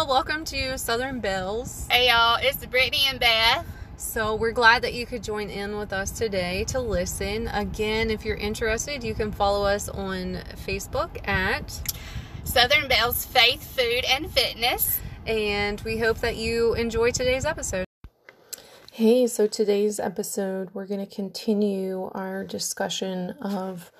y'all. Welcome to Southern Bells. Hey y'all, it's Brittany and Beth. So, we're glad that you could join in with us today to listen. Again, if you're interested, you can follow us on Facebook at Southern Bells Faith, Food, and Fitness. And we hope that you enjoy today's episode. Hey, so today's episode, we're going to continue our discussion of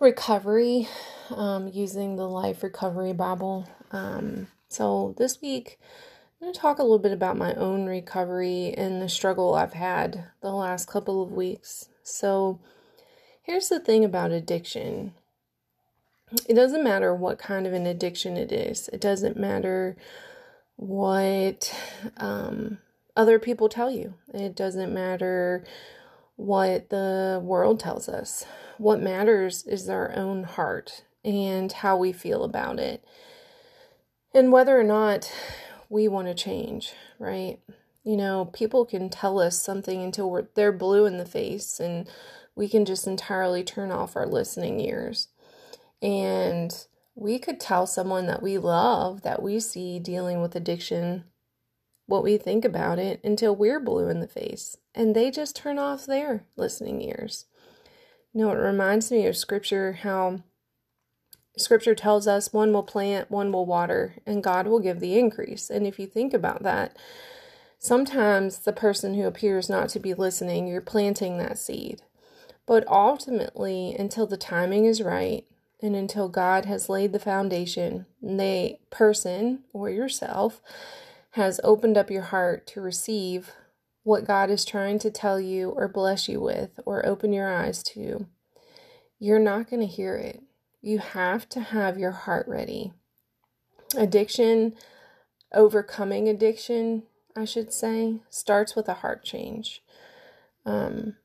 recovery um, using the Life Recovery Bible. Um, so, this week, I'm going to talk a little bit about my own recovery and the struggle I've had the last couple of weeks. So, here's the thing about addiction it doesn't matter what kind of an addiction it is, it doesn't matter what um, other people tell you, it doesn't matter what the world tells us. What matters is our own heart and how we feel about it, and whether or not we want to change, right? You know, people can tell us something until they're blue in the face, and we can just entirely turn off our listening ears. And we could tell someone that we love, that we see dealing with addiction, what we think about it until we're blue in the face, and they just turn off their listening ears. You know, it reminds me of scripture how Scripture tells us one will plant, one will water, and God will give the increase. And if you think about that, sometimes the person who appears not to be listening, you're planting that seed. But ultimately, until the timing is right and until God has laid the foundation, the person or yourself has opened up your heart to receive what God is trying to tell you or bless you with or open your eyes to, you're not going to hear it you have to have your heart ready. Addiction, overcoming addiction, I should say, starts with a heart change. Um,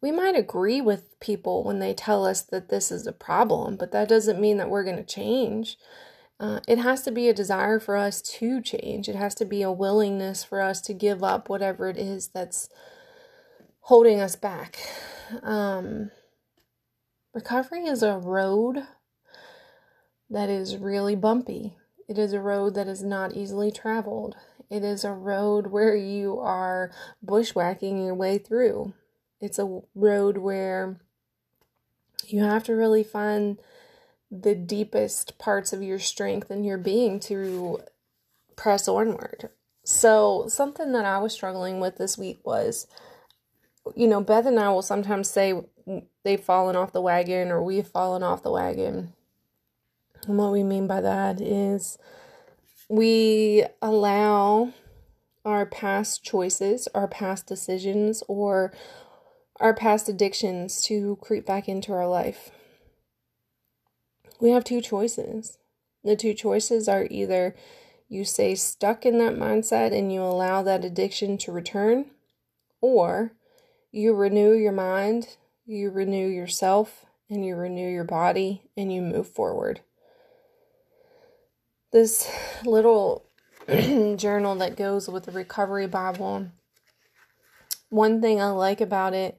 we might agree with people when they tell us that this is a problem, but that doesn't mean that we're going to change. Uh, it has to be a desire for us to change. It has to be a willingness for us to give up whatever it is that's holding us back. Um, Recovery is a road that is really bumpy. It is a road that is not easily traveled. It is a road where you are bushwhacking your way through. It's a road where you have to really find the deepest parts of your strength and your being to press onward. So, something that I was struggling with this week was you know, Beth and I will sometimes say they've fallen off the wagon or we've fallen off the wagon. And what we mean by that is we allow our past choices, our past decisions, or our past addictions to creep back into our life. We have two choices. The two choices are either you stay stuck in that mindset and you allow that addiction to return, or you renew your mind, you renew yourself, and you renew your body, and you move forward. This little journal that goes with the Recovery Bible, one thing I like about it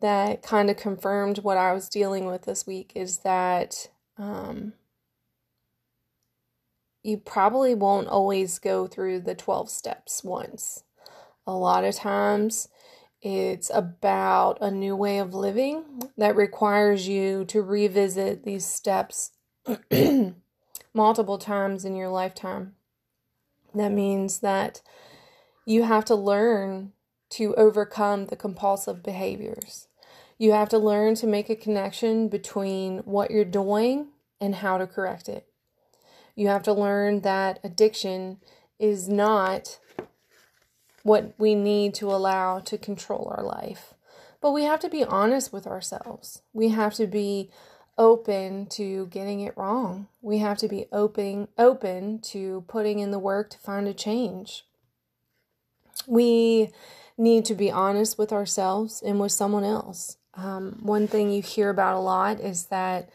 that kind of confirmed what I was dealing with this week is that um, you probably won't always go through the 12 steps once. A lot of times it's about a new way of living that requires you to revisit these steps multiple times in your lifetime. That means that you have to learn to overcome the compulsive behaviors. You have to learn to make a connection between what you're doing and how to correct it. You have to learn that addiction is not what we need to allow to control our life. But we have to be honest with ourselves. We have to be open to getting it wrong. We have to be open open to putting in the work to find a change. We need to be honest with ourselves and with someone else. Um, one thing you hear about a lot is that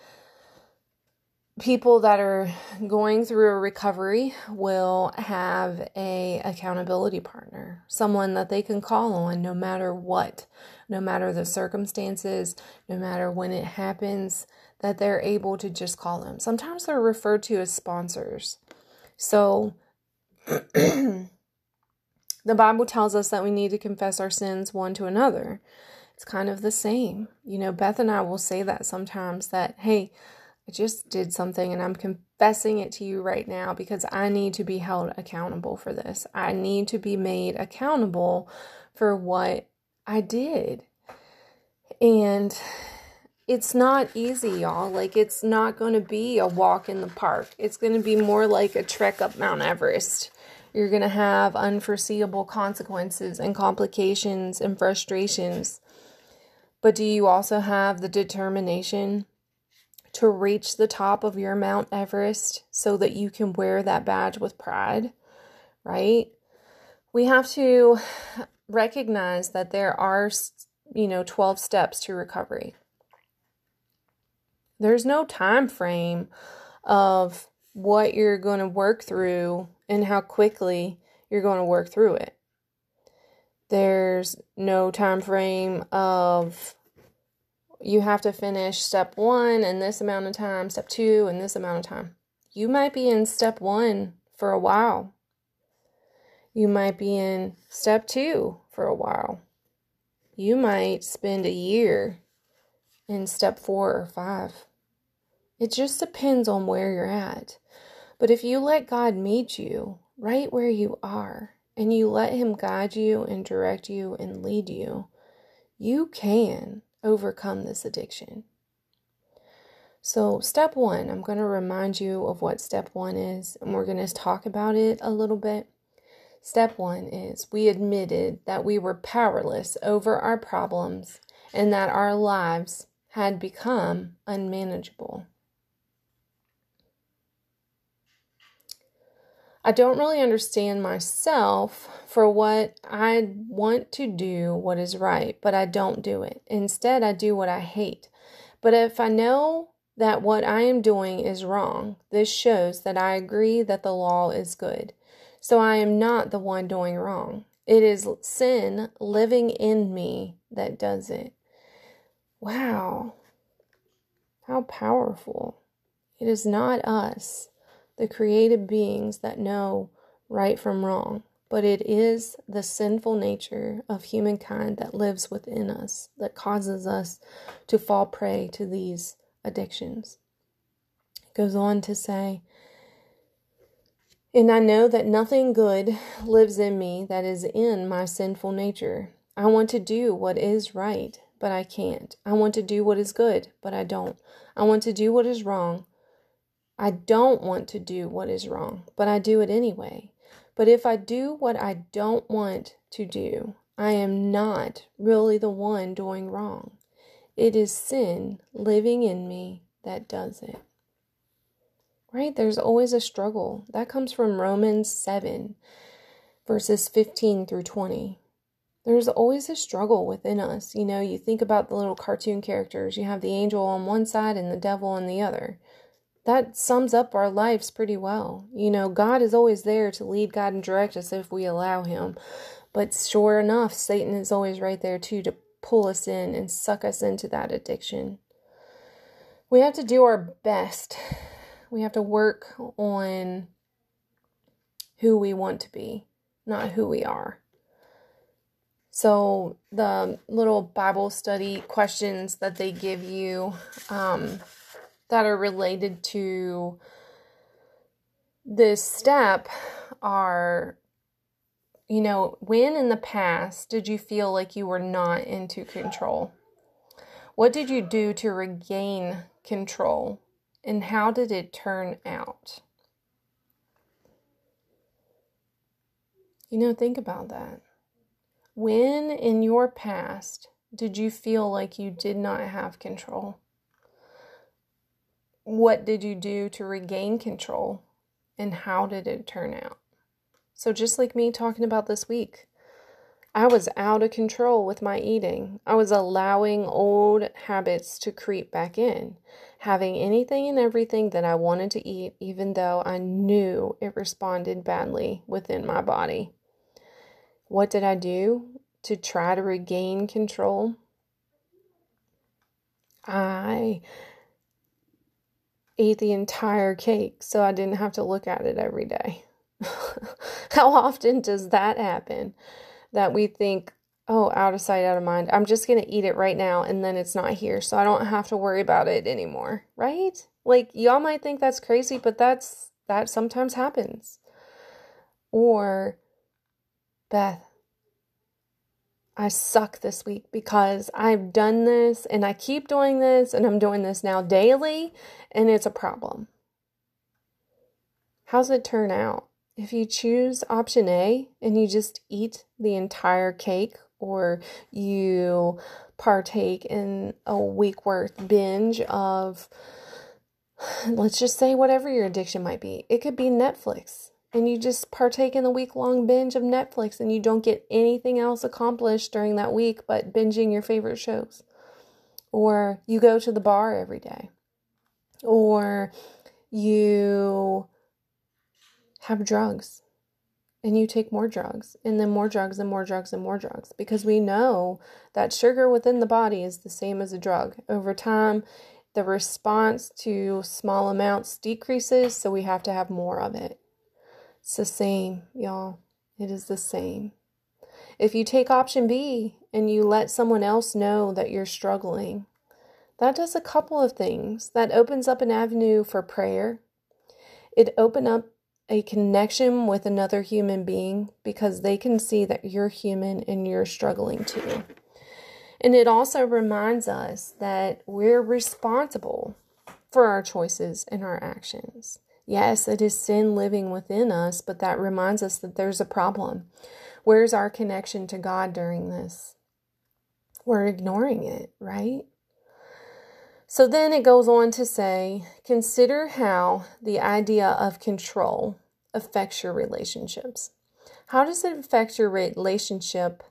people that are going through a recovery will have a accountability partner someone that they can call on no matter what no matter the circumstances no matter when it happens that they're able to just call them sometimes they're referred to as sponsors So, the Bible tells us that we need to confess our sins one to another. It's kind of the same. You know, Beth and I will say that sometimes that, hey, I just did something and I'm confessing it to you right now because I need to be held accountable for this. I need to be made accountable for what I did. And it's not easy, y'all. Like, it's not going to be a walk in the park. It's going to be more like a trek up Mount Everest. You're going to have unforeseeable consequences and complications and frustrations. But do you also have the determination to reach the top of your Mount Everest so that you can wear that badge with pride? Right? We have to recognize that there are, you know, 12 steps to recovery. There's no time frame of what you're going to work through and how quickly you're going to work through it. There's no time frame of you have to finish step 1 in this amount of time, step 2 in this amount of time. You might be in step 1 for a while. You might be in step 2 for a while. You might spend a year in step 4 or 5. It just depends on where you're at. But if you let God meet you right where you are and you let Him guide you and direct you and lead you, you can overcome this addiction. So, step one, I'm going to remind you of what step one is, and we're going to talk about it a little bit. Step one is we admitted that we were powerless over our problems and that our lives had become unmanageable. I don't really understand myself for what I want to do what is right, but I don't do it. Instead, I do what I hate. But if I know that what I am doing is wrong, this shows that I agree that the law is good. So I am not the one doing wrong. It is sin living in me that does it. Wow. How powerful. It is not us the created beings that know right from wrong, but it is the sinful nature of humankind that lives within us that causes us to fall prey to these addictions. It goes on to say, and I know that nothing good lives in me that is in my sinful nature. I want to do what is right, but I can't. I want to do what is good, but I don't. I want to do what is wrong, I don't want to do what is wrong, but I do it anyway. But if I do what I don't want to do, I am not really the one doing wrong. It is sin living in me that does it. Right? There's always a struggle. That comes from Romans 7, verses 15 through 20. There's always a struggle within us. You know, you think about the little cartoon characters, you have the angel on one side and the devil on the other that sums up our lives pretty well. You know, God is always there to lead, guide, and direct us if we allow Him. But sure enough, Satan is always right there too to pull us in and suck us into that addiction. We have to do our best. We have to work on who we want to be, not who we are. So, the little Bible study questions that they give you, um, that are related to this step are you know, when in the past did you feel like you were not into control? What did you do to regain control? And how did it turn out? You know, think about that. When in your past did you feel like you did not have control? What did you do to regain control and how did it turn out? So, just like me talking about this week, I was out of control with my eating. I was allowing old habits to creep back in, having anything and everything that I wanted to eat, even though I knew it responded badly within my body. What did I do to try to regain control? I ate the entire cake so I didn't have to look at it every day. How often does that happen? That we think, oh, out of sight, out of mind. I'm just going to eat it right now and then it's not here so I don't have to worry about it anymore, right? Like y'all might think that's crazy, but that's that sometimes happens. Or Beth, I suck this week because I've done this and I keep doing this and I'm doing this now daily and it's a problem. How's it turn out? If you choose option A and you just eat the entire cake or you partake in a week worth binge of, let's just say, whatever your addiction might be, it could be Netflix and you just partake in the week long binge of Netflix and you don't get anything else accomplished during that week but binging your favorite shows. Or you go to the bar every day. Or you have drugs and you take more drugs and then more drugs and more drugs and more drugs because we know that sugar within the body is the same as a drug. Over time, the response to small amounts decreases, so we have to have more of it. It's the same, y'all. It is the same. If you take option B and you let someone else know that you're struggling, that does a couple of things. That opens up an avenue for prayer. It opens up a connection with another human being because they can see that you're human and you're struggling too. And it also reminds us that we're responsible for our choices and our actions. Yes, it is sin living within us, but that reminds us that there's a problem. Where's our connection to God during this? We're ignoring it, right? So then it goes on to say consider how the idea of control affects your relationships. How does it affect your relationship,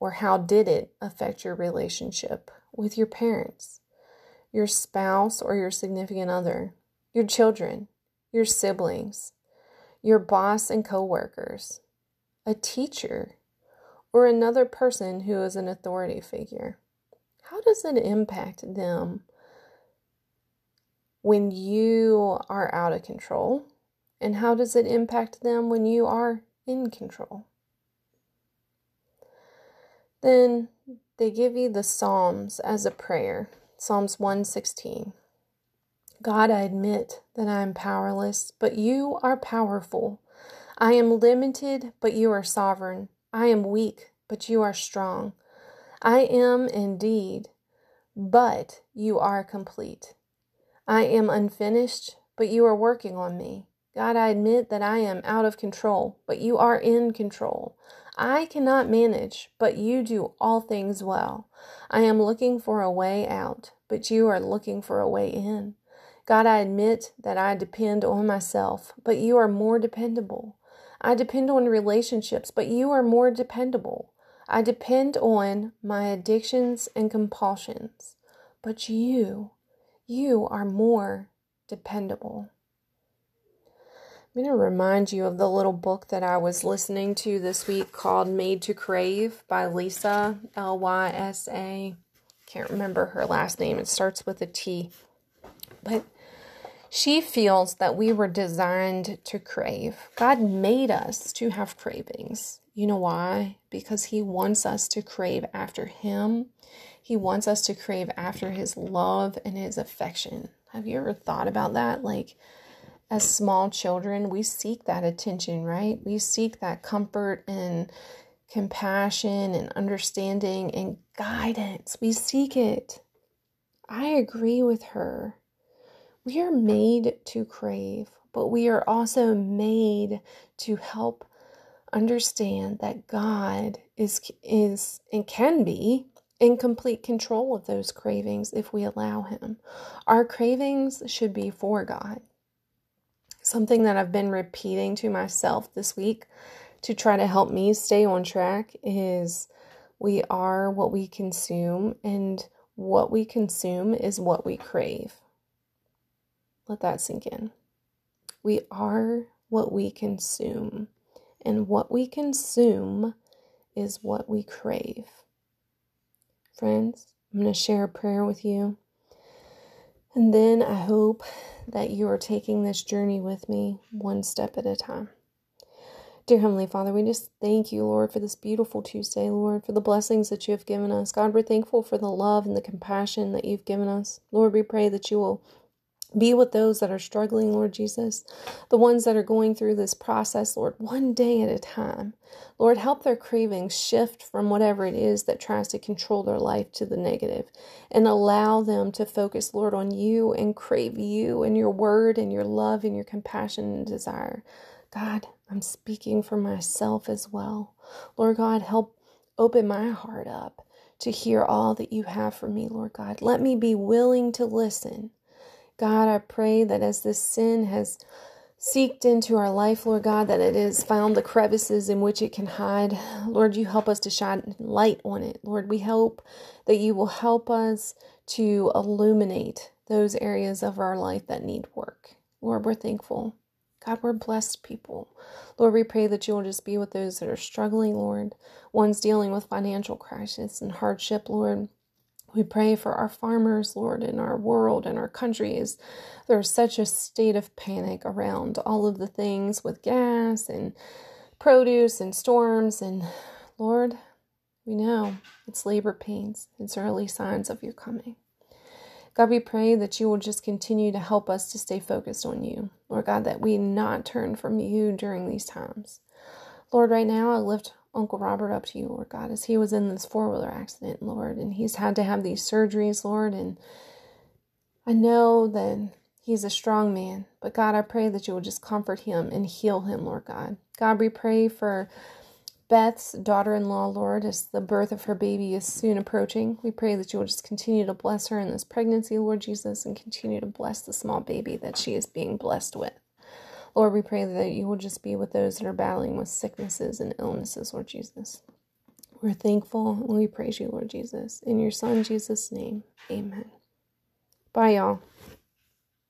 or how did it affect your relationship with your parents, your spouse, or your significant other, your children, your siblings, your boss and coworkers, a teacher, or another person who is an authority figure? How does it impact them when you are out of control? And how does it impact them when you are in control? Then they give you the Psalms as a prayer Psalms 116. God, I admit that I am powerless, but you are powerful. I am limited, but you are sovereign. I am weak, but you are strong. I am indeed, but you are complete. I am unfinished, but you are working on me. God, I admit that I am out of control, but you are in control. I cannot manage, but you do all things well. I am looking for a way out, but you are looking for a way in. God, I admit that I depend on myself, but you are more dependable. I depend on relationships, but you are more dependable. I depend on my addictions and compulsions, but you, you are more dependable. I'm going to remind you of the little book that I was listening to this week called Made to Crave by Lisa, L Y S A. Can't remember her last name. It starts with a T. But she feels that we were designed to crave. God made us to have cravings. You know why? Because He wants us to crave after Him. He wants us to crave after His love and His affection. Have you ever thought about that? Like, as small children, we seek that attention, right? We seek that comfort and compassion and understanding and guidance. We seek it. I agree with her. We are made to crave, but we are also made to help understand that God is is and can be in complete control of those cravings if we allow him. Our cravings should be for God. Something that I've been repeating to myself this week to try to help me stay on track is we are what we consume and what we consume is what we crave. Let that sink in. We are what we consume, and what we consume is what we crave. Friends, I'm going to share a prayer with you. And then I hope that you are taking this journey with me one step at a time. Dear Heavenly Father, we just thank you, Lord, for this beautiful Tuesday, Lord, for the blessings that you have given us. God, we're thankful for the love and the compassion that you've given us. Lord, we pray that you will be with those that are struggling, Lord Jesus, the ones that are going through this process, Lord, one day at a time. Lord, help their cravings shift from whatever it is that tries to control their life to the negative and allow them to focus, Lord, on you and crave you and your word and your love and your compassion and desire. God, I'm speaking for myself as well. Lord God, help open my heart up to hear all that you have for me, Lord God. Let me be willing to listen God, I pray that as this sin has seeked into our life, Lord God, that it has found the crevices in which it can hide. Lord, you help us to shine light on it. Lord, we hope that you will help us to illuminate those areas of our life that need work. Lord, we're thankful. God, we're blessed people. Lord, we pray that you will just be with those that are struggling, Lord, ones dealing with financial crisis and hardship, Lord. We pray for our farmers, Lord, in our world and our countries. There's such a state of panic around all of the things with gas and produce and storms. And Lord, we know it's labor pains, it's early signs of your coming. God, we pray that you will just continue to help us to stay focused on you. Lord God, that we not turn from you during these times. Lord, right now I lift Uncle Robert up to you, Lord God, as he was in this four wheeler accident, Lord, and he's had to have these surgeries, Lord. And I know that he's a strong man, but God, I pray that you will just comfort him and heal him, Lord God. God, we pray for Beth's daughter in law, Lord, as the birth of her baby is soon approaching. We pray that you will just continue to bless her in this pregnancy, Lord Jesus, and continue to bless the small baby that she is being blessed with. Lord, we pray that you will just be with those that are battling with sicknesses and illnesses, Lord Jesus. We're thankful and we praise you, Lord Jesus. In your Son, Jesus' name, amen. Bye, y'all.